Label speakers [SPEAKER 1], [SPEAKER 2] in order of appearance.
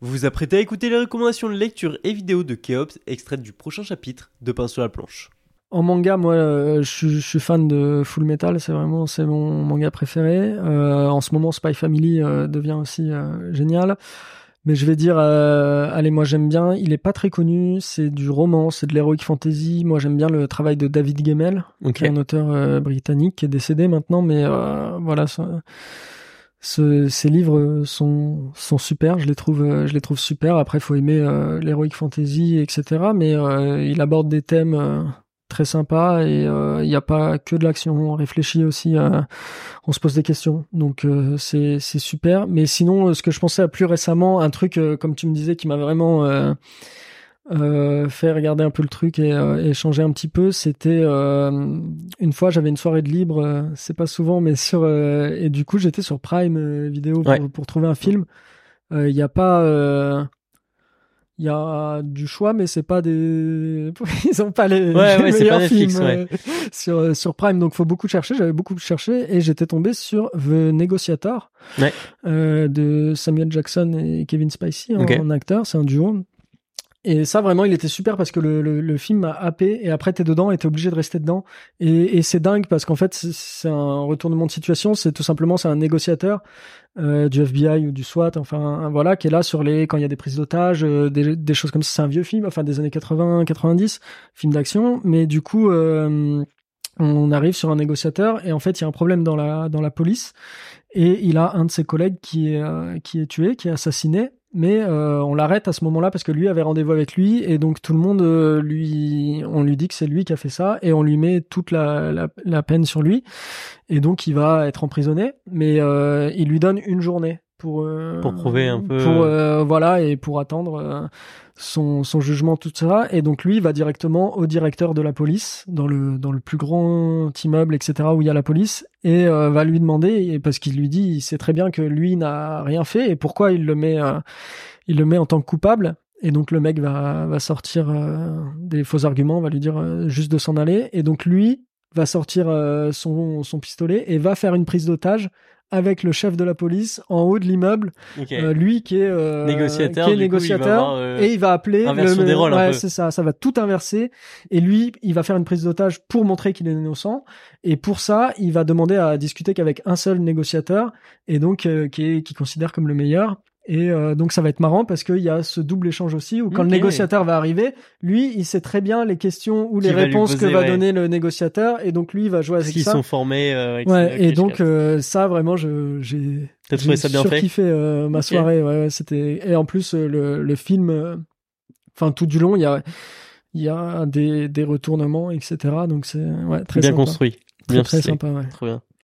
[SPEAKER 1] Vous vous apprêtez à écouter les recommandations de lecture et vidéo de Keops, extraites du prochain chapitre de Pain sur la planche.
[SPEAKER 2] En manga, moi, euh, je, suis- je suis fan de Full Metal, c'est vraiment c'est mon manga préféré. Euh, en ce moment, Spy Family euh, devient aussi euh, génial. Mais je vais dire, euh, allez, moi j'aime bien. Il est pas très connu, c'est du roman, c'est de l'heroic fantasy. Moi j'aime bien le travail de David Gemmell,
[SPEAKER 1] Ok.
[SPEAKER 2] qui est un auteur euh, britannique qui est décédé maintenant, mais euh, voilà, ça- ce- ces livres sont sont super. Je les trouve, euh, je les trouve super. Après, faut aimer euh, l'heroic fantasy, etc. Mais euh, il aborde des thèmes euh, très sympas et euh, il n'y a pas que de l'action. On réfléchit aussi, euh, on se pose des questions. Donc c'est c'est super. Mais sinon, ce que je pensais à plus récemment, un truc comme tu me disais qui m'a vraiment euh, fait regarder un peu le truc et, euh, et changer un petit peu. C'était euh, une fois j'avais une soirée de libre, euh, c'est pas souvent, mais sur euh, et du coup j'étais sur Prime Vidéo pour,
[SPEAKER 1] Ouais.
[SPEAKER 2] pour trouver un film. Il y a pas, il y a du choix, mais c'est pas des, ils ont pas les,
[SPEAKER 1] Ouais,
[SPEAKER 2] les
[SPEAKER 1] ouais,
[SPEAKER 2] meilleurs
[SPEAKER 1] pas Netflix,
[SPEAKER 2] films
[SPEAKER 1] ouais.
[SPEAKER 2] sur sur Prime. Donc faut beaucoup chercher. J'avais beaucoup cherché et j'étais tombé sur The Negotiator euh, de Samuel Jackson et Kevin Spacey en,
[SPEAKER 1] Ok.
[SPEAKER 2] en acteur. C'est un duo. Et ça, vraiment, il était super parce que le, le, le film m'a happé et après, t'es dedans et t'es obligé de rester dedans. Et, et c'est dingue parce qu'en fait, c'est- un retournement de situation. C'est tout simplement, c'est un négociateur euh, du FBI ou du SWAT, enfin, voilà, qui est là sur les, quand il y a des prises d'otages, euh, des, des choses comme ça. C'est un vieux film, enfin, des années 80, 90, film d'action. Mais du coup, euh, on arrive sur un négociateur et en fait, il y a un problème dans la, dans la police et il a un de ses collègues qui est, euh, qui est tué, qui est assassiné. Mais euh, on l'arrête à ce moment-là parce que lui avait rendez-vous avec lui et donc tout le monde euh, lui, on lui dit que c'est lui qui a fait ça et on lui met toute la, la, la peine sur lui et donc il va être emprisonné. Mais euh, il lui donne une journée pour euh,
[SPEAKER 1] Pour prouver un peu-
[SPEAKER 2] pour euh, voilà et pour attendre euh, son, son jugement tout ça. Et donc lui il va directement au directeur de la police dans le dans le plus grand immeuble etc où il y a la police et euh, va lui demander et parce qu'il lui dit il sait très bien que lui n'a rien fait et pourquoi il le met euh, il le met en tant que coupable. Et donc le mec va va sortir euh, des faux arguments va lui dire euh, juste de s'en aller. Et donc lui va sortir euh, son son pistolet et va faire une prise d'otage avec le chef de la police en haut de l'immeuble euh, lui qui est euh,
[SPEAKER 1] Négociateur,
[SPEAKER 2] qui est
[SPEAKER 1] du coup, il va
[SPEAKER 2] négociateur
[SPEAKER 1] avoir, euh,
[SPEAKER 2] et il va appeler le,
[SPEAKER 1] des rôles
[SPEAKER 2] ouais, c'est ça ça va tout inverser et lui il va faire une prise d'otage pour montrer qu'il est innocent et pour ça il va demander à discuter qu'avec un seul négociateur et donc euh, qui est qui considère comme le meilleur et euh, donc ça va être marrant parce qu'il y a ce double échange aussi où quand le négociateur va arriver, lui il sait très bien les questions ou les
[SPEAKER 1] Qui va lui
[SPEAKER 2] réponses
[SPEAKER 1] poser,
[SPEAKER 2] que va
[SPEAKER 1] ouais.
[SPEAKER 2] donner le négociateur et donc lui il va jouer
[SPEAKER 1] Parce
[SPEAKER 2] avec
[SPEAKER 1] qu'ils
[SPEAKER 2] ça.
[SPEAKER 1] sont formés. euh, avec
[SPEAKER 2] Ouais, et donc euh, ça vraiment je j'ai
[SPEAKER 1] trouvé
[SPEAKER 2] j'ai
[SPEAKER 1] ça bien fait
[SPEAKER 2] surkiffé, euh, ma
[SPEAKER 1] Ok.
[SPEAKER 2] soirée ouais, ouais, c'était et en plus euh, le le film euh, enfin tout du long il y a il y a des des retournements etc donc c'est ouais très
[SPEAKER 1] bien
[SPEAKER 2] sympa.
[SPEAKER 1] construit.
[SPEAKER 2] très,
[SPEAKER 1] Bien
[SPEAKER 2] très sympa ouais
[SPEAKER 1] Trop bien.